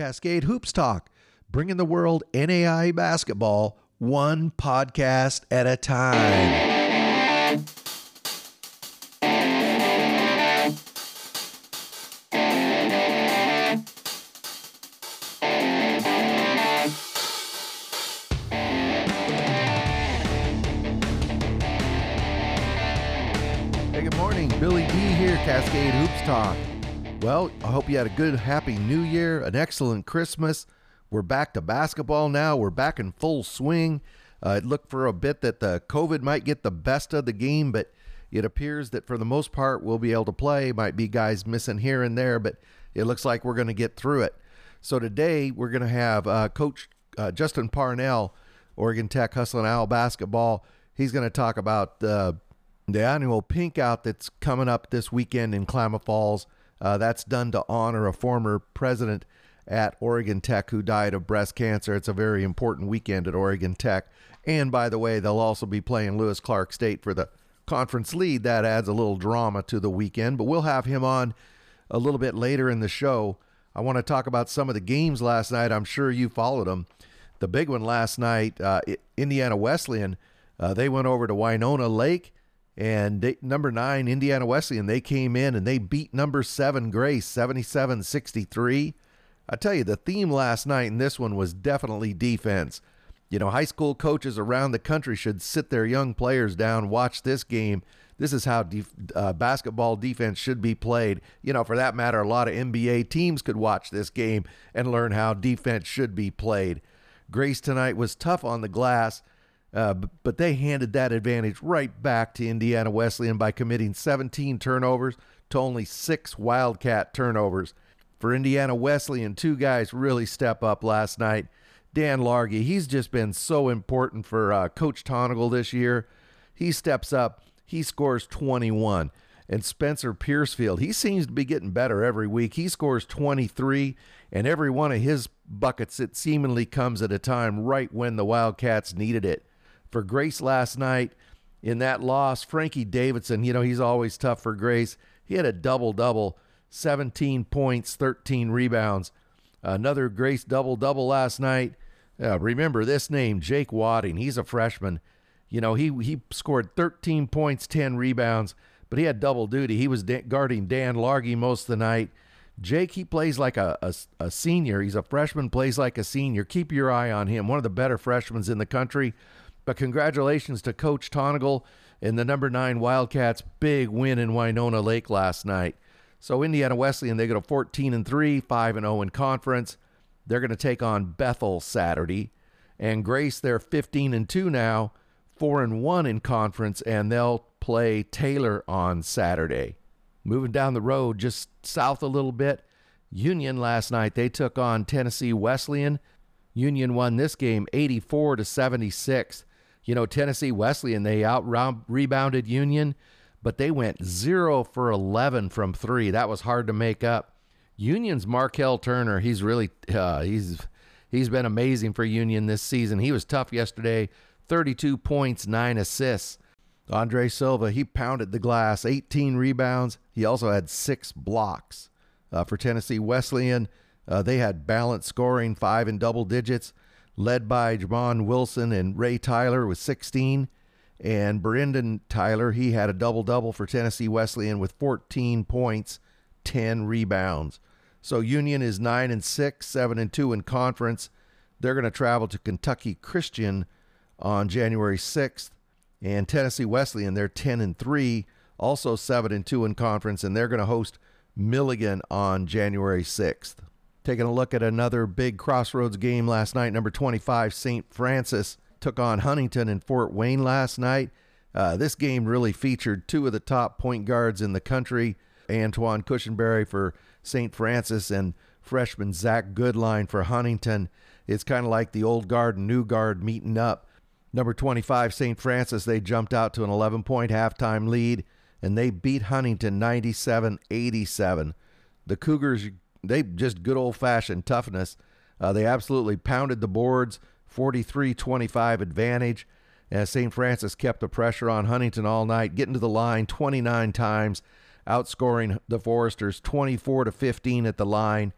Cascade Hoops Talk, bringing the world NAI basketball one podcast at a time. You had a good, happy new year, an excellent Christmas. We're back to basketball now. We're back in full swing. Uh, it looked for a bit that the COVID might get the best of the game, but it appears that for the most part we'll be able to play. Might be guys missing here and there, but it looks like we're going to get through it. So today we're going to have uh, Coach uh, Justin Parnell, Oregon Tech Hustling Owl basketball. He's going to talk about the annual pink out that's coming up this weekend in Klamath Falls. Uh, that's done to honor a former president at Oregon Tech who died of breast cancer. It's a very important weekend at Oregon Tech. And by the way, they'll also be playing Lewis Clark State for the conference lead. That adds a little drama to the weekend, but we'll have him on a little bit later in the show. I want to talk about some of the games last night. I'm sure you followed them. The big one last night, uh, Indiana Wesleyan, uh, they went over to Winona Lake and they, number nine, Indiana Wesleyan, they came in and they beat number seven, Grace, 77 63. I tell you, the theme last night in this one was definitely defense. You know, high school coaches around the country should sit their young players down, watch this game. This is how def- uh, basketball defense should be played. You know, for that matter, a lot of NBA teams could watch this game and learn how defense should be played. Grace tonight was tough on the glass. Uh, but they handed that advantage right back to Indiana Wesleyan by committing 17 turnovers to only six Wildcat turnovers. For Indiana Wesleyan, two guys really step up last night. Dan Largy, he's just been so important for uh, Coach Tonagel this year. He steps up, he scores 21. And Spencer Piercefield, he seems to be getting better every week. He scores 23, and every one of his buckets, it seemingly comes at a time right when the Wildcats needed it for Grace last night in that loss. Frankie Davidson, you know, he's always tough for Grace. He had a double double, 17 points, 13 rebounds. Another Grace double double last night. Uh, remember this name, Jake Wadding. He's a freshman. You know, he he scored 13 points, 10 rebounds, but he had double duty. He was da- guarding Dan Largy most of the night. Jake, he plays like a, a, a, senior. He's a freshman, plays like a senior. Keep your eye on him. One of the better freshmen in the country. But congratulations to Coach Tonagel and the number nine Wildcats' big win in Winona Lake last night. So Indiana Wesleyan they go to 14 and three, five and 0 in conference. They're going to take on Bethel Saturday, and Grace they're 15 and two now, four and one in conference, and they'll play Taylor on Saturday. Moving down the road just south a little bit, Union last night they took on Tennessee Wesleyan. Union won this game 84 to 76. You know, Tennessee Wesleyan, they out rebounded Union, but they went zero for 11 from three. That was hard to make up. Union's Markel Turner, he's really, uh, he's, he's been amazing for Union this season. He was tough yesterday, 32 points, nine assists. Andre Silva, he pounded the glass, 18 rebounds. He also had six blocks. Uh, for Tennessee Wesleyan, uh, they had balanced scoring, five in double digits led by Javon Wilson and Ray Tyler with 16. And Brendan Tyler, he had a double double for Tennessee Wesleyan with 14 points, 10 rebounds. So Union is 9 and 6, 7 and 2 in conference. They're going to travel to Kentucky Christian on January 6th. And Tennessee Wesleyan, they're 10 and 3, also 7 and 2 in conference, and they're going to host Milligan on January 6th. Taking a look at another big crossroads game last night, number 25, St. Francis took on Huntington in Fort Wayne last night. Uh, this game really featured two of the top point guards in the country Antoine Cushenberry for St. Francis and freshman Zach Goodline for Huntington. It's kind of like the old guard and new guard meeting up. Number 25, St. Francis, they jumped out to an 11 point halftime lead and they beat Huntington 97 87. The Cougars they just good old fashioned toughness. Uh, they absolutely pounded the boards, 43 25 advantage. As St. Francis kept the pressure on Huntington all night, getting to the line 29 times, outscoring the Foresters 24 to 15 at the line.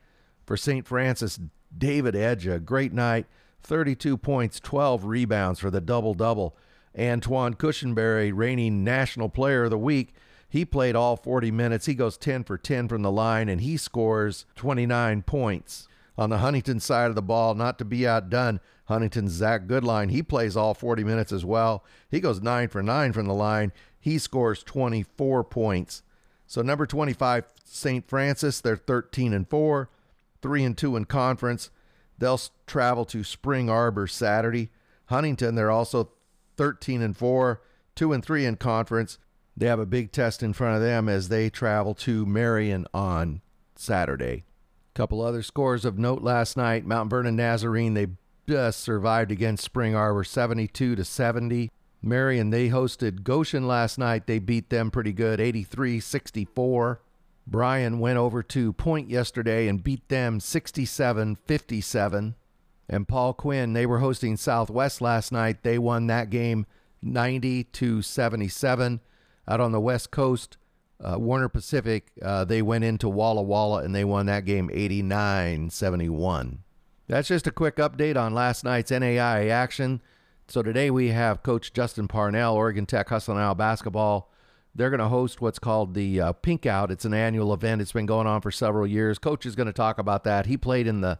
For St. Francis, David Edge, a great night, 32 points, 12 rebounds for the double double. Antoine Cushenberry, reigning National Player of the Week, he played all 40 minutes. He goes 10 for 10 from the line and he scores 29 points. On the Huntington side of the ball, not to be outdone, Huntington's Zach Goodline, he plays all 40 minutes as well. He goes 9 for 9 from the line. He scores 24 points. So number 25 St. Francis, they're 13 and 4, 3 and 2 in conference. They'll travel to Spring Arbor Saturday. Huntington, they're also 13 and 4, 2 and 3 in conference. They have a big test in front of them as they travel to Marion on Saturday. Couple other scores of note last night. Mount Vernon Nazarene, they just survived against Spring Arbor 72 to 70. Marion, they hosted Goshen last night. They beat them pretty good, 83 64. Bryan went over to Point yesterday and beat them 67 57. And Paul Quinn, they were hosting Southwest last night. They won that game 90 to 77. Out on the West Coast, uh, Warner Pacific, uh, they went into Walla Walla and they won that game 89 71. That's just a quick update on last night's NAIA action. So today we have Coach Justin Parnell, Oregon Tech Hustlin' Owl basketball. They're going to host what's called the uh, Pink Out. It's an annual event. It's been going on for several years. Coach is going to talk about that. He played in the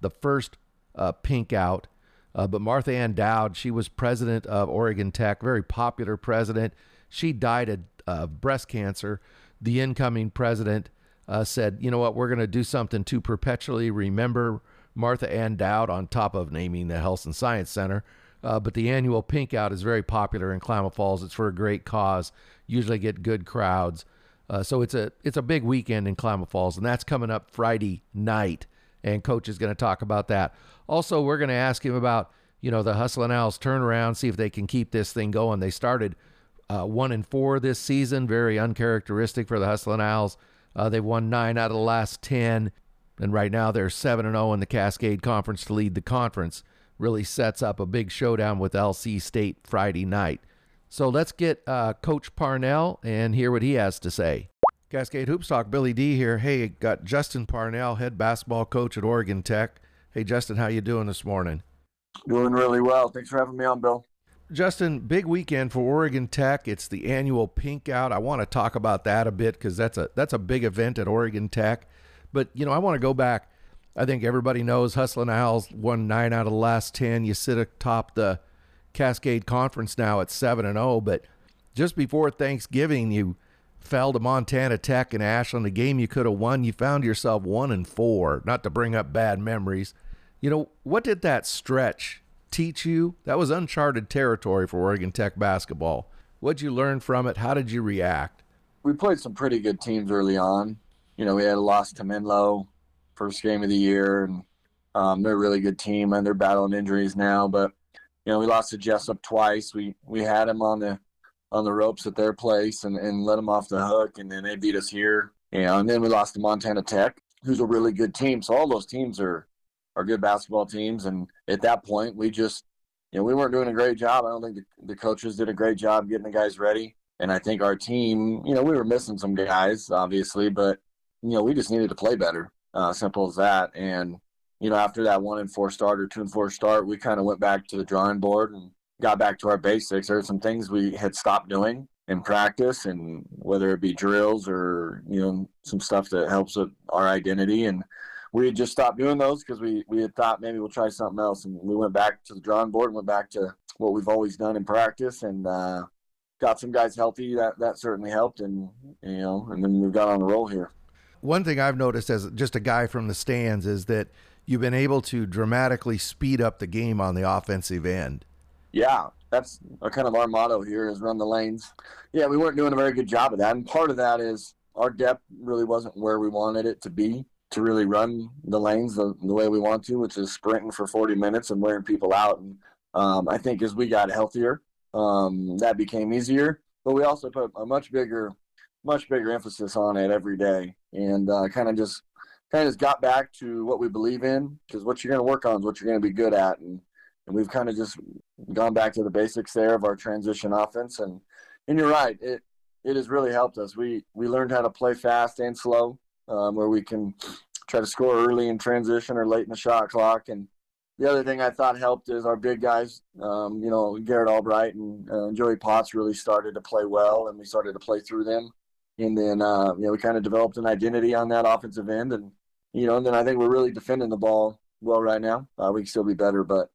the first uh, Pink Out, uh, but Martha Ann Dowd, she was president of Oregon Tech, very popular president. She died of uh, breast cancer. The incoming president uh, said, "You know what? We're going to do something to perpetually remember Martha Ann Dowd on top of naming the Health and Science Center." Uh, but the annual Pink Out is very popular in Klamath Falls. It's for a great cause. Usually get good crowds. Uh, so it's a it's a big weekend in Klamath Falls, and that's coming up Friday night. And Coach is going to talk about that. Also, we're going to ask him about you know the Hustlin' Owls turnaround, see if they can keep this thing going. They started uh, one and four this season, very uncharacteristic for the Hustling Owls. Uh, they've won nine out of the last ten, and right now they're seven and zero oh in the Cascade Conference to lead the conference really sets up a big showdown with LC State Friday night. So let's get uh, Coach Parnell and hear what he has to say. Cascade Hoops Talk, Billy D here. Hey, got Justin Parnell, head basketball coach at Oregon Tech. Hey, Justin, how you doing this morning? Doing really well. Thanks for having me on, Bill. Justin, big weekend for Oregon Tech. It's the annual Pink Out. I want to talk about that a bit because that's a that's a big event at Oregon Tech. But you know, I want to go back I think everybody knows Hustlin' Owls won nine out of the last ten. You sit atop the Cascade Conference now at seven and zero, oh, but just before Thanksgiving, you fell to Montana Tech and Ashland, a game you could have won. You found yourself one and four. Not to bring up bad memories. You know what did that stretch teach you? That was uncharted territory for Oregon Tech basketball. What'd you learn from it? How did you react? We played some pretty good teams early on. You know, we had a loss to Menlo first game of the year, and um, they're a really good team, and they're battling injuries now. But you know, we lost to Jessup twice. We we had them on the on the ropes at their place and, and let them off the hook, and then they beat us here. You know, and then we lost to Montana Tech, who's a really good team. So all those teams are are good basketball teams, and at that point, we just you know we weren't doing a great job. I don't think the, the coaches did a great job getting the guys ready. And I think our team, you know, we were missing some guys, obviously, but you know, we just needed to play better. Uh, simple as that. And you know, after that one and four start or two and four start, we kind of went back to the drawing board and got back to our basics. There were some things we had stopped doing in practice, and whether it be drills or you know some stuff that helps with our identity, and we had just stopped doing those because we we had thought maybe we'll try something else, and we went back to the drawing board and went back to what we've always done in practice, and uh, got some guys healthy. That that certainly helped, and you know, and then we've got on the roll here one thing I've noticed as just a guy from the stands is that you've been able to dramatically speed up the game on the offensive end. Yeah, that's kind of our motto here is run the lanes. Yeah, we weren't doing a very good job of that, and part of that is our depth really wasn't where we wanted it to be to really run the lanes the, the way we want to, which is sprinting for 40 minutes and wearing people out. And um, I think as we got healthier, um, that became easier. But we also put a much bigger much bigger emphasis on it every day, and uh, kind of just kind of just got back to what we believe in because what you're going to work on is what you're going to be good at, and and we've kind of just gone back to the basics there of our transition offense, and and you're right, it it has really helped us. We we learned how to play fast and slow, um, where we can try to score early in transition or late in the shot clock. And the other thing I thought helped is our big guys, um, you know, Garrett Albright and uh, Joey Potts really started to play well, and we started to play through them. And then, uh, you know, we kind of developed an identity on that offensive end. And, you know, and then I think we're really defending the ball well right now. Uh, we can still be better, but,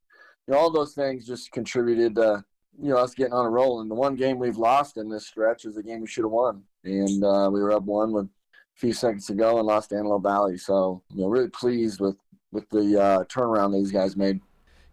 you know, all those things just contributed to, you know, us getting on a roll. And the one game we've lost in this stretch is the game we should have won. And uh, we were up one with a few seconds to go and lost Antelope Valley. So, you know, really pleased with, with the uh, turnaround these guys made.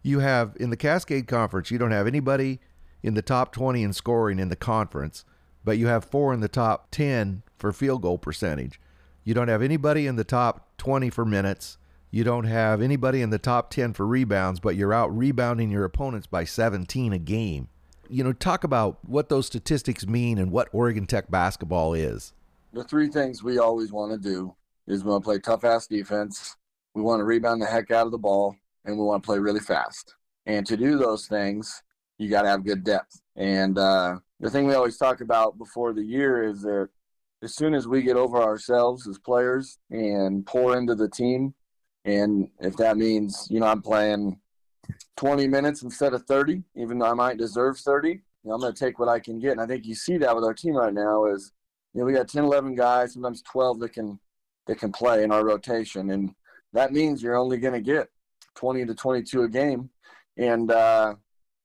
You have, in the Cascade Conference, you don't have anybody in the top 20 in scoring in the conference, but you have four in the top 10 for field goal percentage. You don't have anybody in the top 20 for minutes. You don't have anybody in the top 10 for rebounds, but you're out rebounding your opponents by 17 a game. You know, talk about what those statistics mean and what Oregon Tech basketball is. The three things we always want to do is we want to play tough ass defense, we want to rebound the heck out of the ball, and we want to play really fast. And to do those things, you got to have good depth. And uh, the thing we always talk about before the year is that as soon as we get over ourselves as players and pour into the team, and if that means, you know, I'm playing 20 minutes instead of 30, even though I might deserve 30, you know, I'm going to take what I can get. And I think you see that with our team right now is, you know, we got 10, 11 guys, sometimes 12 that can, that can play in our rotation. And that means you're only going to get 20 to 22 a game. And, uh,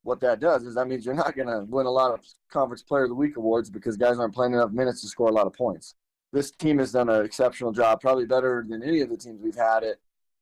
what that does is that means you're not going to win a lot of conference player of the week awards because guys aren't playing enough minutes to score a lot of points. This team has done an exceptional job, probably better than any of the teams we've had it.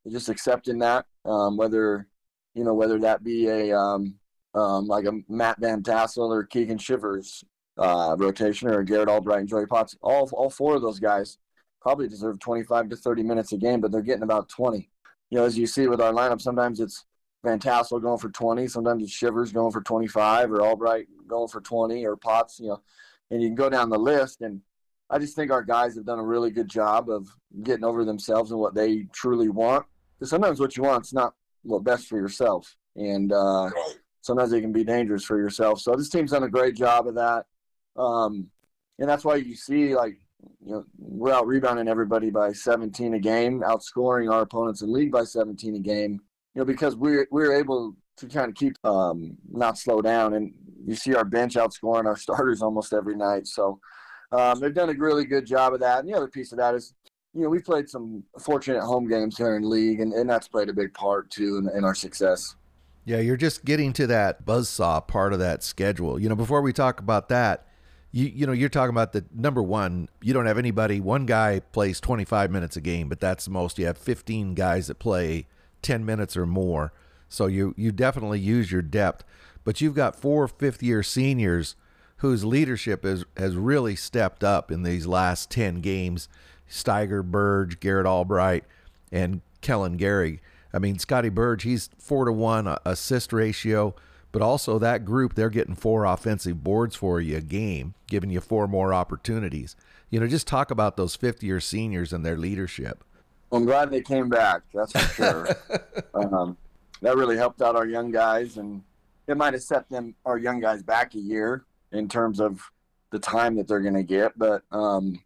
Just accepting that, um, whether you know whether that be a um, um, like a Matt Van Tassel or Keegan Shivers uh, rotation or Garrett Albright and Joey Potts. All all four of those guys probably deserve 25 to 30 minutes a game, but they're getting about 20. You know, as you see with our lineup, sometimes it's Van Tassel going for 20. Sometimes it's Shivers going for 25 or Albright going for 20 or Potts, you know, and you can go down the list. And I just think our guys have done a really good job of getting over themselves and what they truly want. Because sometimes what you want is not what best for yourself. And uh, sometimes it can be dangerous for yourself. So this team's done a great job of that. Um, and that's why you see, like, you know, we're out rebounding everybody by 17 a game, outscoring our opponents in league by 17 a game you know, because we're we're able to kind of keep um, not slow down, and you see our bench outscoring our starters almost every night. So um, they've done a really good job of that. And the other piece of that is, you know, we played some fortunate home games here in league, and, and that's played a big part too in, in our success. Yeah, you're just getting to that buzzsaw part of that schedule. You know, before we talk about that, you you know, you're talking about the number one. You don't have anybody. One guy plays 25 minutes a game, but that's the most. You have 15 guys that play 10 minutes or more. So you you definitely use your depth. But you've got four fifth year seniors whose leadership has has really stepped up in these last 10 games. Steiger, Burge, Garrett Albright, and Kellen Gary. I mean, Scotty Burge, he's four to one uh, assist ratio, but also that group, they're getting four offensive boards for you a game, giving you four more opportunities. You know, just talk about those fifth year seniors and their leadership. Well, I'm glad they came back. That's for sure. um, that really helped out our young guys, and it might have set them our young guys back a year in terms of the time that they're going to get. But um,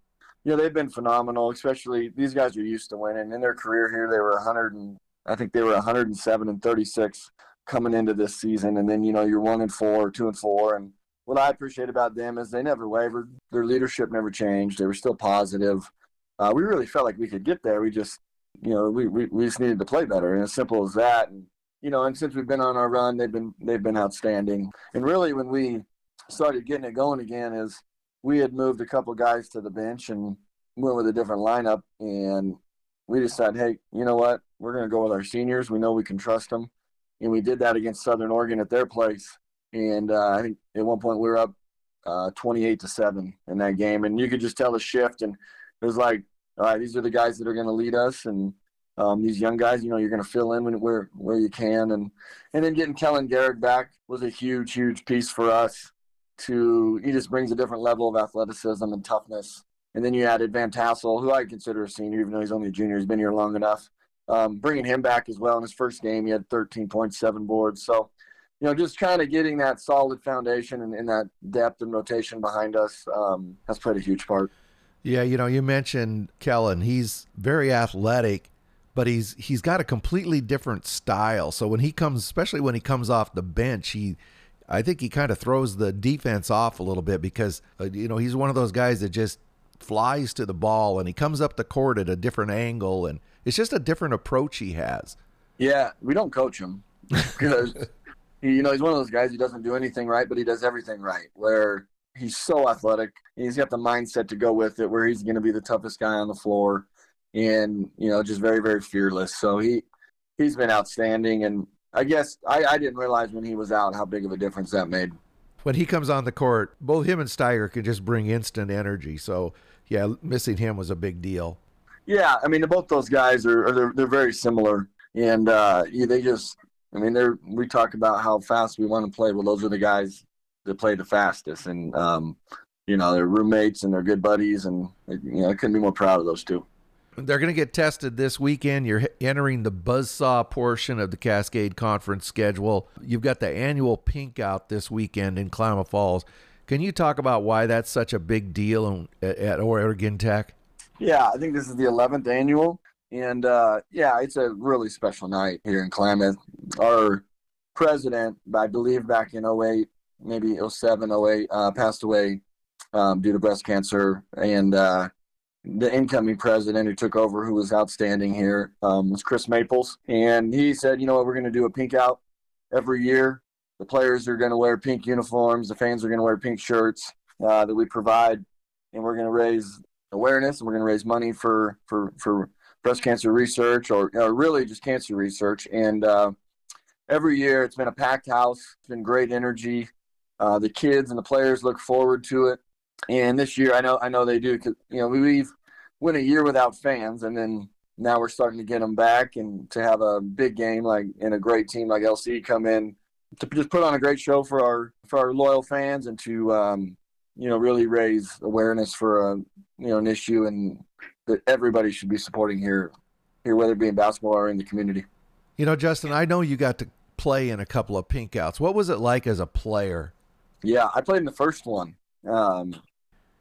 you know, they've been phenomenal. Especially these guys are used to winning. In their career here, they were 100 and I think they were 107 and 36 coming into this season, and then you know you're one and four, two and four, and what I appreciate about them is they never wavered. Their leadership never changed. They were still positive uh, we really felt like we could get there. We just, you know, we, we, we just needed to play better, and as simple as that. And you know, and since we've been on our run, they've been they've been outstanding. And really, when we started getting it going again, is we had moved a couple guys to the bench and went with a different lineup, and we decided, hey, you know what, we're going to go with our seniors. We know we can trust them, and we did that against Southern Oregon at their place. And uh, I think at one point we were up uh, 28 to seven in that game, and you could just tell the shift. And it was like all right, these are the guys that are going to lead us, and um, these young guys, you know, you're going to fill in when, where where you can, and and then getting Kellen Garrett back was a huge, huge piece for us. To he just brings a different level of athleticism and toughness. And then you added Van Tassel, who I consider a senior, even though he's only a junior. He's been here long enough. Um, bringing him back as well in his first game, he had 13.7 boards. So, you know, just kind of getting that solid foundation and, and that depth and rotation behind us um, has played a huge part. Yeah, you know, you mentioned Kellen. He's very athletic, but he's he's got a completely different style. So when he comes, especially when he comes off the bench, he I think he kind of throws the defense off a little bit because uh, you know he's one of those guys that just flies to the ball and he comes up the court at a different angle and it's just a different approach he has. Yeah, we don't coach him because you know he's one of those guys who doesn't do anything right, but he does everything right. Where he's so athletic, and he's got the mindset to go with it, where he's going to be the toughest guy on the floor and you know just very very fearless. So he he's been outstanding, and I guess I, I didn't realize when he was out how big of a difference that made. When he comes on the court, both him and Steiger can just bring instant energy. So yeah, missing him was a big deal. Yeah, I mean both those guys are, are they're, they're very similar, and uh, yeah, they just I mean they're we talk about how fast we want to play. Well, those are the guys that play the fastest, and um, you know they're roommates and they're good buddies, and you know I couldn't be more proud of those two. They're going to get tested this weekend. You're entering the buzzsaw portion of the Cascade Conference schedule. You've got the annual pink out this weekend in Klamath Falls. Can you talk about why that's such a big deal at Oregon Tech? Yeah, I think this is the 11th annual. And uh, yeah, it's a really special night here in Klamath. Our president, I believe back in 08, maybe 07, 08, uh, passed away um, due to breast cancer. And uh, the incoming president who took over, who was outstanding here, um, was Chris Maples. And he said, you know what, we're going to do a pink out every year. The players are going to wear pink uniforms. The fans are going to wear pink shirts uh, that we provide. And we're going to raise awareness and we're going to raise money for, for, for breast cancer research or, or really just cancer research. And uh, every year it's been a packed house. It's been great energy. Uh, the kids and the players look forward to it. And this year, I know I know they do because you know we've went a year without fans, and then now we're starting to get them back, and to have a big game like and a great team like LC come in to just put on a great show for our for our loyal fans, and to um, you know really raise awareness for a you know an issue and that everybody should be supporting here here whether it be in basketball or in the community. You know, Justin, I know you got to play in a couple of pink outs. What was it like as a player? Yeah, I played in the first one. Um,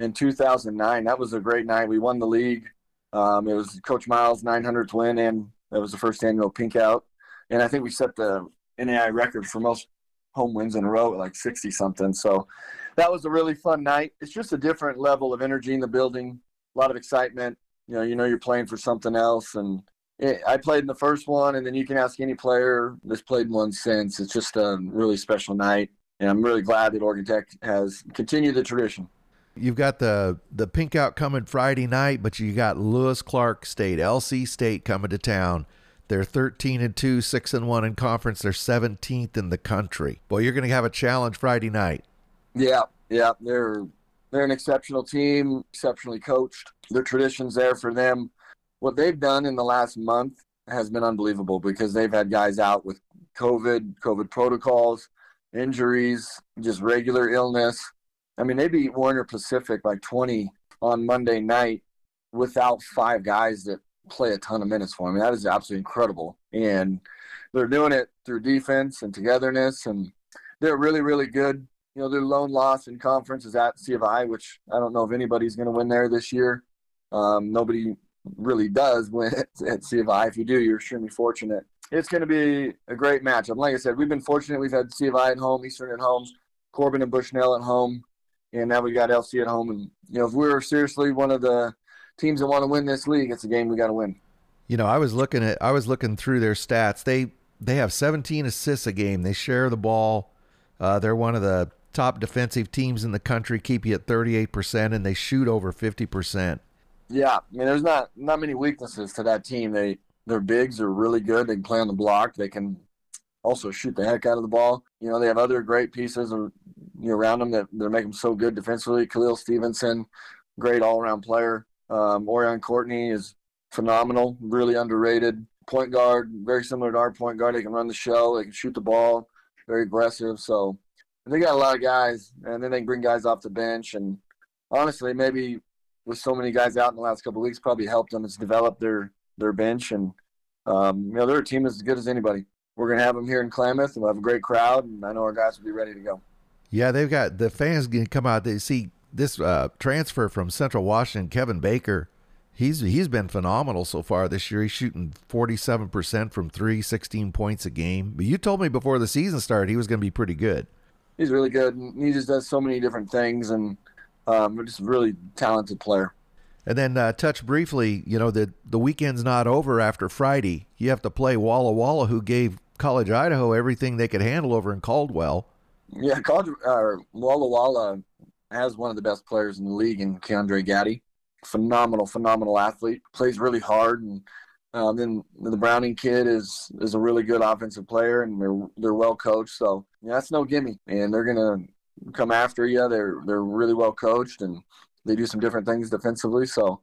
in 2009. That was a great night. We won the league. Um, it was Coach Miles' 900th win, and that was the first annual Pink Out. And I think we set the NAI record for most home wins in a row at like 60 something. So that was a really fun night. It's just a different level of energy in the building, a lot of excitement. You know, you know you're playing for something else, and it, I played in the first one, and then you can ask any player that's played in one since. It's just a really special night, and I'm really glad that Oregon Tech has continued the tradition. You've got the the pink out coming Friday night, but you got Lewis Clark State, LC State coming to town. They're 13 and 2, 6 and 1 in conference. They're 17th in the country. Boy, you're going to have a challenge Friday night. Yeah, yeah, they're they're an exceptional team, exceptionally coached. Their traditions there for them. What they've done in the last month has been unbelievable because they've had guys out with COVID, COVID protocols, injuries, just regular illness. I mean, they beat Warner Pacific by 20 on Monday night without five guys that play a ton of minutes for them. I mean, that is absolutely incredible. And they're doing it through defense and togetherness, and they're really, really good. You know, their lone loss in conference is at C of I, which I don't know if anybody's going to win there this year. Um, nobody really does win at C of I. If you do, you're extremely fortunate. It's going to be a great matchup. Like I said, we've been fortunate. We've had C of I at home, Eastern at home, Corban and Bushnell at home and now we got LC at home. And you know, if we're seriously one of the teams that want to win this league, it's a game we got to win. You know, I was looking at I was looking through their stats. They they have 17 assists a game. They share the ball. Uh, they're one of the top defensive teams in the country. Keep you at 38 percent, and they shoot over 50 percent. Yeah, I mean, there's not not many weaknesses to that team. They their bigs are really good. They can play on the block. They can also shoot the heck out of the ball. You know, they have other great pieces around them that, that make them so good defensively. Khalil Stevenson, great all around player. Um, Orion Courtney is phenomenal, really underrated. Point guard, very similar to our point guard. They can run the show, they can shoot the ball, very aggressive. So they got a lot of guys, and then they can bring guys off the bench. And honestly, maybe with so many guys out in the last couple weeks, probably helped them. It's developed their their bench, and um, you know they're a team as good as anybody we're to have them here in Klamath, and we'll have a great crowd, and I know our guys will be ready to go. Yeah, they've got the fans to come out. They see this uh, transfer from Central Washington, Kevin Baker. He's he's been phenomenal so far this year. He's shooting 47% from 3, 16 points a game. But you told me before the season started he was going to be pretty good. He's really good. And He just does so many different things and um, just a really talented player. And then uh, touch briefly, you know, the the weekend's not over after Friday. You have to play Walla Walla, who gave College Idaho everything they could handle over in Caldwell. Yeah, College uh, Walla Walla has one of the best players in the league in Keandre Gaddy. Phenomenal, phenomenal athlete. Plays really hard, and um, then the Browning kid is is a really good offensive player, and they're they're well coached. So yeah, that's no gimme, and they're gonna come after you. They're they're really well coached, and they do some different things defensively. So,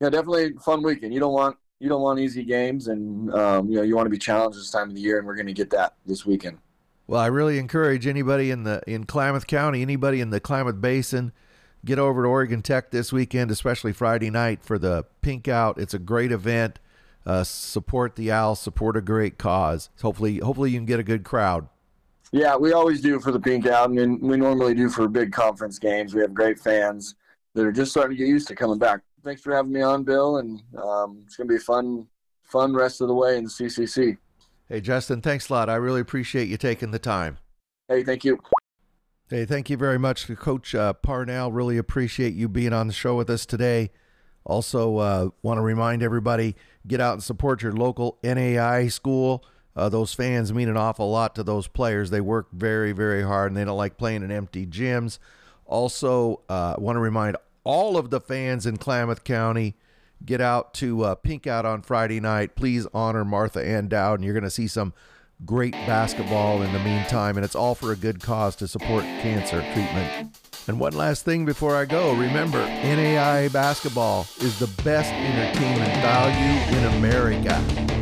yeah, definitely fun weekend. You don't want you don't want easy games, and um, you know you want to be challenged this time of the year, and we're to get that this weekend. Well, I really encourage anybody in the in Klamath County, anybody in the Klamath Basin, get over to Oregon Tech this weekend, especially Friday night for the Pink Out. It's a great event. Uh, support the owl. support a great cause. Hopefully, hopefully you can get a good crowd. Yeah, we always do for the Pink Out, and we normally do for big conference games. We have great fans that are just starting to get used to coming back. Thanks for having me on, Bill, and um, it's going to be fun, fun rest of the way in the CCC. Hey, Justin, thanks a lot. I really appreciate you taking the time. Hey, thank you. Hey, thank you very much, Coach uh, Parnell. Really appreciate you being on the show with us today. Also, uh, want to remind everybody get out and support your local NAI school. Uh, those fans mean an awful lot to those players. They work very, very hard and they don't like playing in empty gyms. Also, uh, want to remind all of the fans in Klamath County get out to uh, Pink Out on Friday night. Please honor Martha Ann Dowd, and you're going to see some great basketball in the meantime. And it's all for a good cause to support cancer treatment. And one last thing before I go remember, NAI basketball is the best entertainment value in America.